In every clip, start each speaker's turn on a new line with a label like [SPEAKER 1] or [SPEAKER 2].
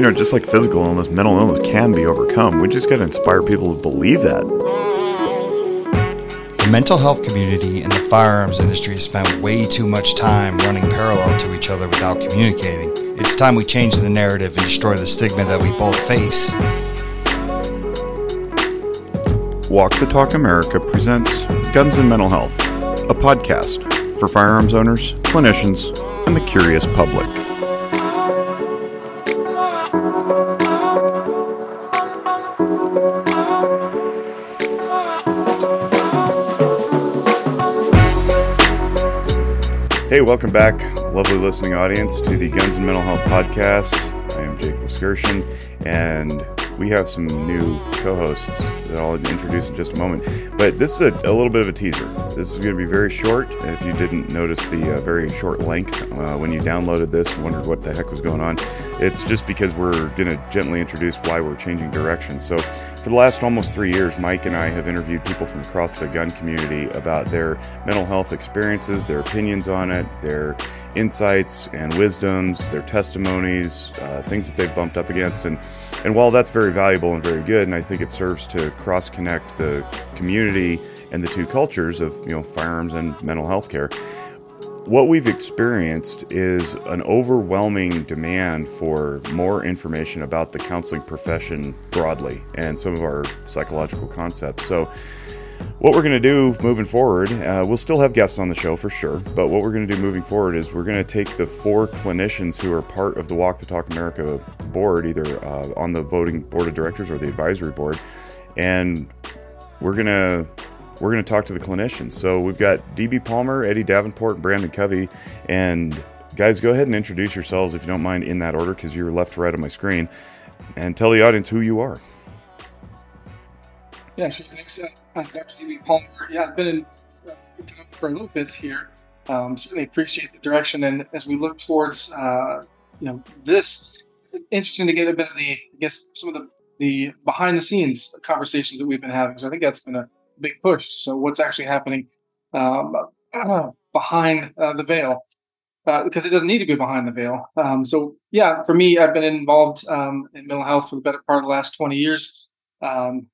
[SPEAKER 1] you know, just like physical illness, mental illness can be overcome. We just got to inspire people to believe that.
[SPEAKER 2] The mental health community and the firearms industry spend way too much time running parallel to each other without communicating. It's time we change the narrative and destroy the stigma that we both face.
[SPEAKER 1] Walk the Talk America presents Guns and Mental Health, a podcast for firearms owners, clinicians, and the curious public. Hey, welcome back, lovely listening audience, to the Guns and Mental Health Podcast. I am Jake Wiskerchen, and we have some new co-hosts that I'll introduce in just a moment. But this is a, a little bit of a teaser. This is going to be very short. If you didn't notice the uh, very short length uh, when you downloaded this and wondered what the heck was going on, it's just because we're going to gently introduce why we're changing direction. So for the last almost three years, Mike and I have interviewed people from across the gun community about their mental health experiences, their opinions on it, their insights and wisdoms, their testimonies, uh, things that they've bumped up against. And, and while that's very valuable and very good, and I think it serves to cross connect the community and the two cultures of you know firearms and mental health care, what we've experienced is an overwhelming demand for more information about the counseling profession broadly and some of our psychological concepts. So, what we're going to do moving forward, uh, we'll still have guests on the show for sure, but what we're going to do moving forward is we're going to take the four clinicians who are part of the Walk the Talk America board, either uh, on the voting board of directors or the advisory board, and we're going to we're going to talk to the clinicians. So we've got DB Palmer, Eddie Davenport, and Brandon Covey. And guys, go ahead and introduce yourselves if you don't mind in that order because you're left to right on my screen. And tell the audience who you are.
[SPEAKER 3] Yeah, sure. Thanks. Uh, Dr. DB Palmer. Yeah, I've been in uh, for a little bit here. Um, certainly appreciate the direction. And as we look towards, uh, you know, this, interesting to get a bit of the, I guess, some of the, the behind the scenes conversations that we've been having. So I think that's been a big push. So what's actually happening um, behind uh, the veil? Uh, because it doesn't need to be behind the veil. Um, so yeah, for me, I've been involved um, in mental health for the better part of the last 20 years. Um,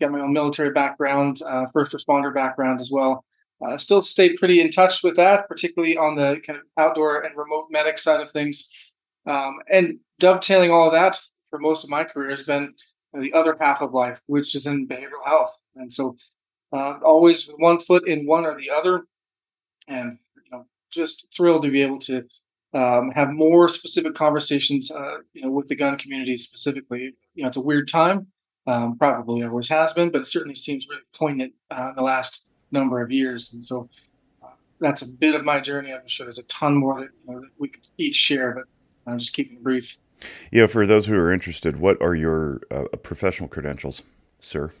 [SPEAKER 3] got my own military background, uh, first responder background as well. Uh, still stay pretty in touch with that, particularly on the kind of outdoor and remote medic side of things. Um, and dovetailing all of that for most of my career has been the other half of life, which is in behavioral health. And so uh, always with one foot in one or the other, and you know, just thrilled to be able to um, have more specific conversations, uh, you know, with the gun community specifically. You know, it's a weird time, um, probably always has been, but it certainly seems really poignant uh, the last number of years, and so. Uh, that's a bit of my journey. I'm sure there's a ton more that, you know, we could each share, but I'm just keeping it brief.
[SPEAKER 1] Yeah, for those who are interested, what are your uh, professional credentials, sir?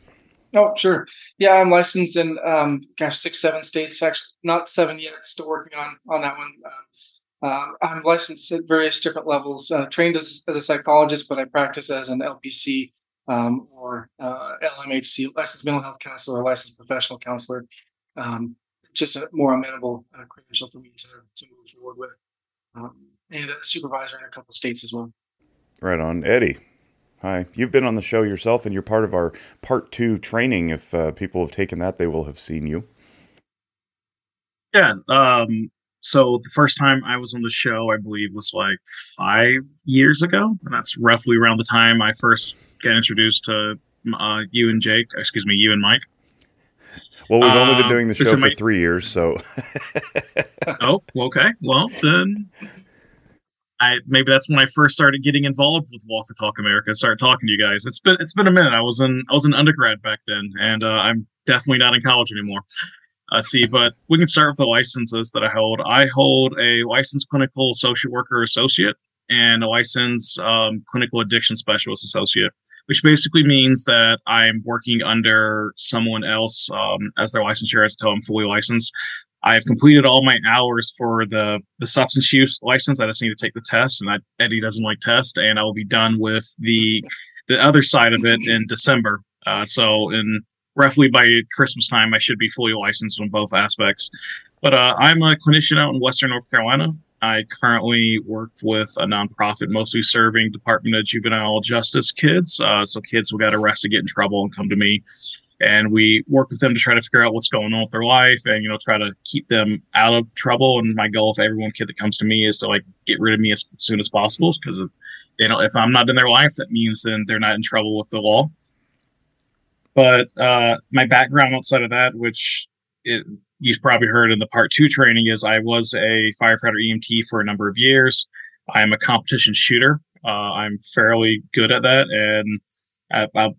[SPEAKER 3] Oh, sure. Yeah, I'm licensed in um, gosh six, seven states. Actually, not seven yet. Still working on on that one. Uh, uh, I'm licensed at various different levels. Uh, trained as, as a psychologist, but I practice as an LPC um, or uh, LMHC, licensed mental health counselor, or licensed professional counselor. Um, just a more amenable uh, credential for me to, to move forward with, um, and a supervisor in a couple states as well.
[SPEAKER 1] Right on, Eddie. Hi, you've been on the show yourself, and you're part of our part two training. If uh, people have taken that, they will have seen you.
[SPEAKER 4] Yeah. Um, so the first time I was on the show, I believe, was like five years ago, and that's roughly around the time I first got introduced to uh, you and Jake. Excuse me, you and Mike.
[SPEAKER 1] Well, we've only been doing the show for my... three years, so.
[SPEAKER 4] oh, okay. Well, then I maybe that's when I first started getting involved with Walk the Talk America. Started talking to you guys. It's been it's been a minute. I was in I was an undergrad back then, and uh, I'm definitely not in college anymore. Let's see, but we can start with the licenses that I hold. I hold a licensed clinical social worker associate and a licensed um, clinical addiction specialist associate, which basically means that I'm working under someone else um, as their licensure until I'm fully licensed. I've completed all my hours for the the substance use license. I just need to take the test, and I, Eddie doesn't like test, and I will be done with the the other side of it in December. Uh, so in roughly by Christmas time, I should be fully licensed on both aspects. But uh, I'm a clinician out in Western North Carolina. I currently work with a nonprofit mostly serving Department of Juvenile Justice kids. Uh, so kids who got arrested, get in trouble, and come to me, and we work with them to try to figure out what's going on with their life, and you know try to keep them out of trouble. And my goal with everyone kid that comes to me is to like get rid of me as soon as possible, because if they don't, if I'm not in their life, that means then they're not in trouble with the law. But uh, my background outside of that, which it, you've probably heard in the part two training is I was a firefighter EMT for a number of years. I am a competition shooter. Uh, I'm fairly good at that, and about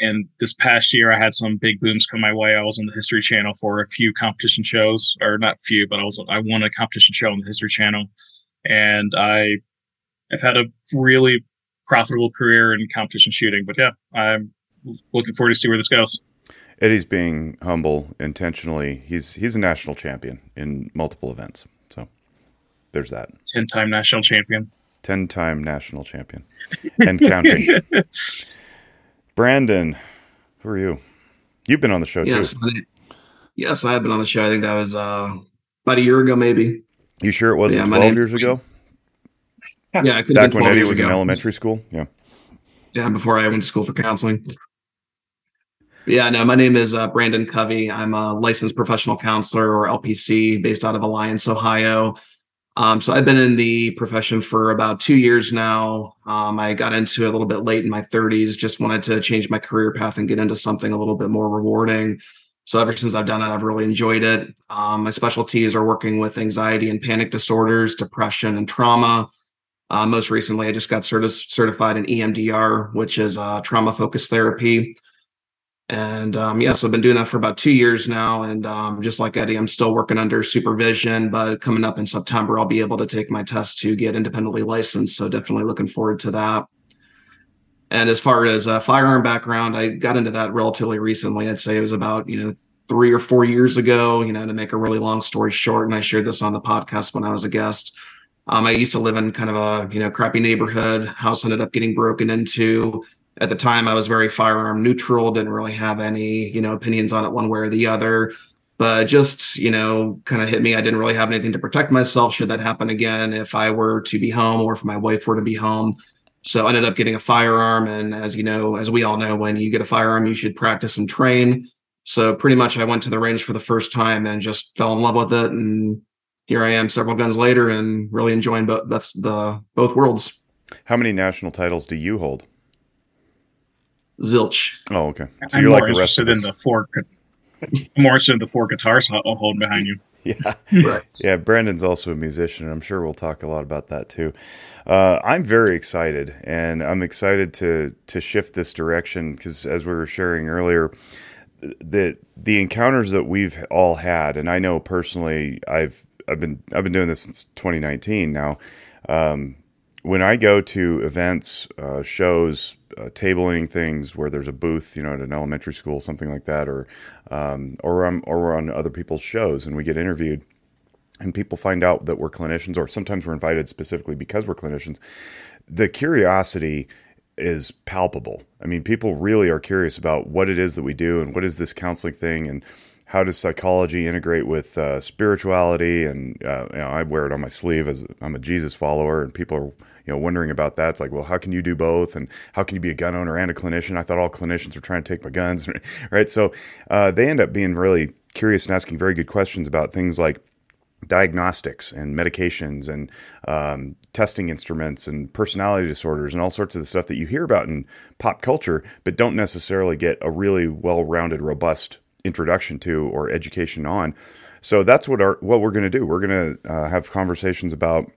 [SPEAKER 4] and this past year I had some big booms come my way. I was on the History Channel for a few competition shows, or not few, but I was I won a competition show on the History Channel, and I have had a really profitable career in competition shooting. But yeah, I'm looking forward to see where this goes.
[SPEAKER 1] Eddie's being humble intentionally. He's he's a national champion in multiple events. So there's that.
[SPEAKER 4] Ten time national champion.
[SPEAKER 1] Ten time national champion. And counting. Brandon, who are you? You've been on the show
[SPEAKER 5] yes,
[SPEAKER 1] too.
[SPEAKER 5] Yes, I have been on the show. I think that was uh, about a year ago, maybe.
[SPEAKER 1] You sure it wasn't yeah, 12 years ago?
[SPEAKER 5] Yeah,
[SPEAKER 1] back when Eddie was ago. in elementary school. Yeah.
[SPEAKER 5] Yeah, before I went to school for counseling. Yeah, no, my name is uh, Brandon Covey. I'm a licensed professional counselor or LPC based out of Alliance, Ohio. Um, so I've been in the profession for about two years now. Um, I got into it a little bit late in my 30s, just wanted to change my career path and get into something a little bit more rewarding. So ever since I've done that, I've really enjoyed it. Um, my specialties are working with anxiety and panic disorders, depression and trauma. Uh, most recently, I just got certi- certified in EMDR, which is uh, trauma focused therapy. And um, yeah, so I've been doing that for about two years now. And um, just like Eddie, I'm still working under supervision, but coming up in September, I'll be able to take my test to get independently licensed. So definitely looking forward to that. And as far as a firearm background, I got into that relatively recently. I'd say it was about, you know, three or four years ago, you know, to make a really long story short. And I shared this on the podcast when I was a guest. Um, I used to live in kind of a, you know, crappy neighborhood. House ended up getting broken into at the time I was very firearm neutral, didn't really have any, you know, opinions on it one way or the other. But just, you know, kind of hit me. I didn't really have anything to protect myself should that happen again if I were to be home or if my wife were to be home. So I ended up getting a firearm. And as you know, as we all know, when you get a firearm, you should practice and train. So pretty much I went to the range for the first time and just fell in love with it. And here I am several guns later and really enjoying both the both worlds.
[SPEAKER 1] How many national titles do you hold?
[SPEAKER 5] Zilch.
[SPEAKER 1] Oh, okay.
[SPEAKER 4] So I'm you're like the rest of us. in the four. I'm more interested in the four guitars holding behind you.
[SPEAKER 1] Yeah, right. Yeah, Brandon's also a musician, and I'm sure we'll talk a lot about that too. Uh, I'm very excited, and I'm excited to to shift this direction because, as we were sharing earlier, the the encounters that we've all had, and I know personally, I've I've been I've been doing this since 2019 now. Um, when I go to events, uh, shows, uh, tabling things where there's a booth, you know, at an elementary school, something like that, or um, or um, or we're on other people's shows and we get interviewed, and people find out that we're clinicians, or sometimes we're invited specifically because we're clinicians. The curiosity is palpable. I mean, people really are curious about what it is that we do and what is this counseling thing and how does psychology integrate with uh, spirituality and uh, you know, I wear it on my sleeve as I'm a Jesus follower and people are you know, wondering about that. It's like, well, how can you do both? And how can you be a gun owner and a clinician? I thought all clinicians were trying to take my guns, right? So uh, they end up being really curious and asking very good questions about things like diagnostics and medications and um, testing instruments and personality disorders and all sorts of the stuff that you hear about in pop culture, but don't necessarily get a really well-rounded, robust introduction to or education on. So that's what our what we're going to do. We're going to uh, have conversations about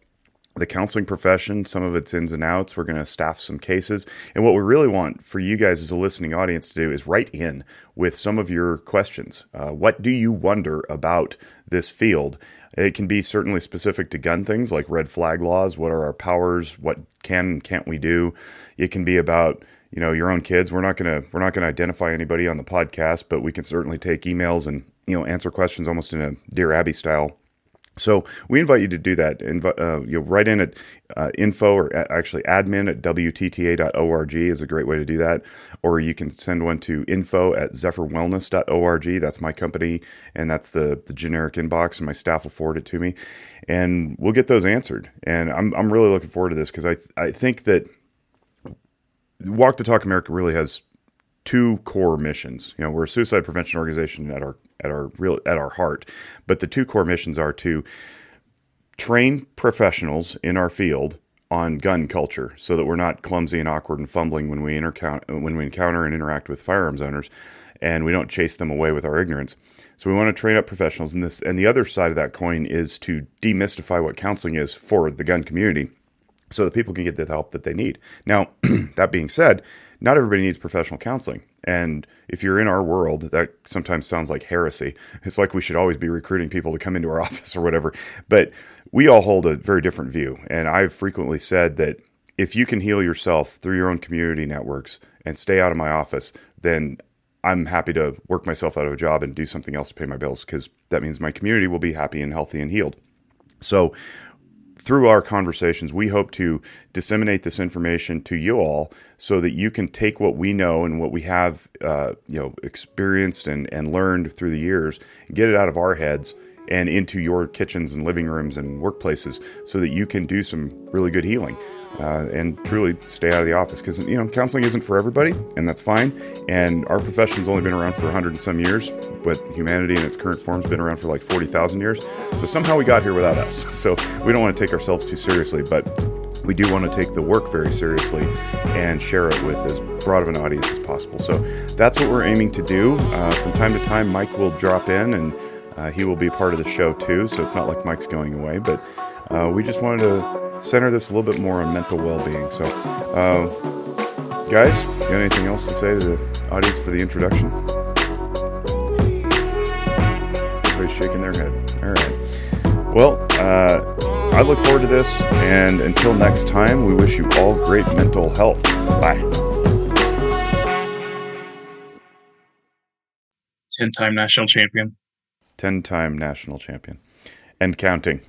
[SPEAKER 1] the counseling profession, some of its ins and outs. We're going to staff some cases. And what we really want for you guys as a listening audience to do is write in with some of your questions. Uh, what do you wonder about this field? It can be certainly specific to gun things like red flag laws. What are our powers? What can and can't we do? It can be about you know your own kids. We're not gonna we're not gonna identify anybody on the podcast, but we can certainly take emails and you know answer questions almost in a Dear Abby style So we invite you to do that. Invi- uh, you'll write in at uh, info or actually admin at wtta.org is a great way to do that. Or you can send one to info at zephyrwellness.org. That's my company, and that's the, the generic inbox, and my staff will forward it to me. And we'll get those answered. And I'm, I'm really looking forward to this because I, I think that Walk the Talk America really has two core missions. You know, we're a suicide prevention organization at our at our real at our heart, but the two core missions are to train professionals in our field on gun culture, so that we're not clumsy and awkward and fumbling when we encounter when we encounter and interact with firearms owners, and we don't chase them away with our ignorance. So we want to train up professionals in this. And the other side of that coin is to demystify what counseling is for the gun community so that people can get the help that they need. Now, that being said, not everybody needs professional counseling. And if you're in our world, that sometimes sounds like heresy. It's like we should always be recruiting people to come into our office or whatever. But we all hold a very different view. And I've frequently said that if you can heal yourself through your own community networks and stay out of my office, then I'm happy to work myself out of a job and do something else to pay my bills because that means my community will be happy and healthy and healed. So through our conversations, we hope to disseminate this information to you all so that you can take what we know and what we have, uh, you know, experienced and, and learned through the years, get it out of our heads and into your kitchens and living rooms and workplaces so that you can do some really good healing uh, and truly stay out of the office. Because you know counseling isn't for everybody and that's fine and our profession's only been around for 100 and some years but humanity in its current form has been around for like 40,000 years. So somehow we got here without us. So we don't want to take ourselves too seriously but we do want to take the work very seriously and share it with as broad of an audience as possible. So that's what we're aiming to do. Uh, from time to time mike will drop in and uh, he will be part of the show too so it's not like mike's going away but uh, we just wanted to center this a little bit more on mental well-being. So, uh, guys, you got anything else to say to the audience for the introduction? Everybody's shaking their head. All right. Well, uh, I look forward to this, and until next time, we wish you all great mental health. Bye.
[SPEAKER 4] Ten-time national champion.
[SPEAKER 1] Ten-time national champion, and counting.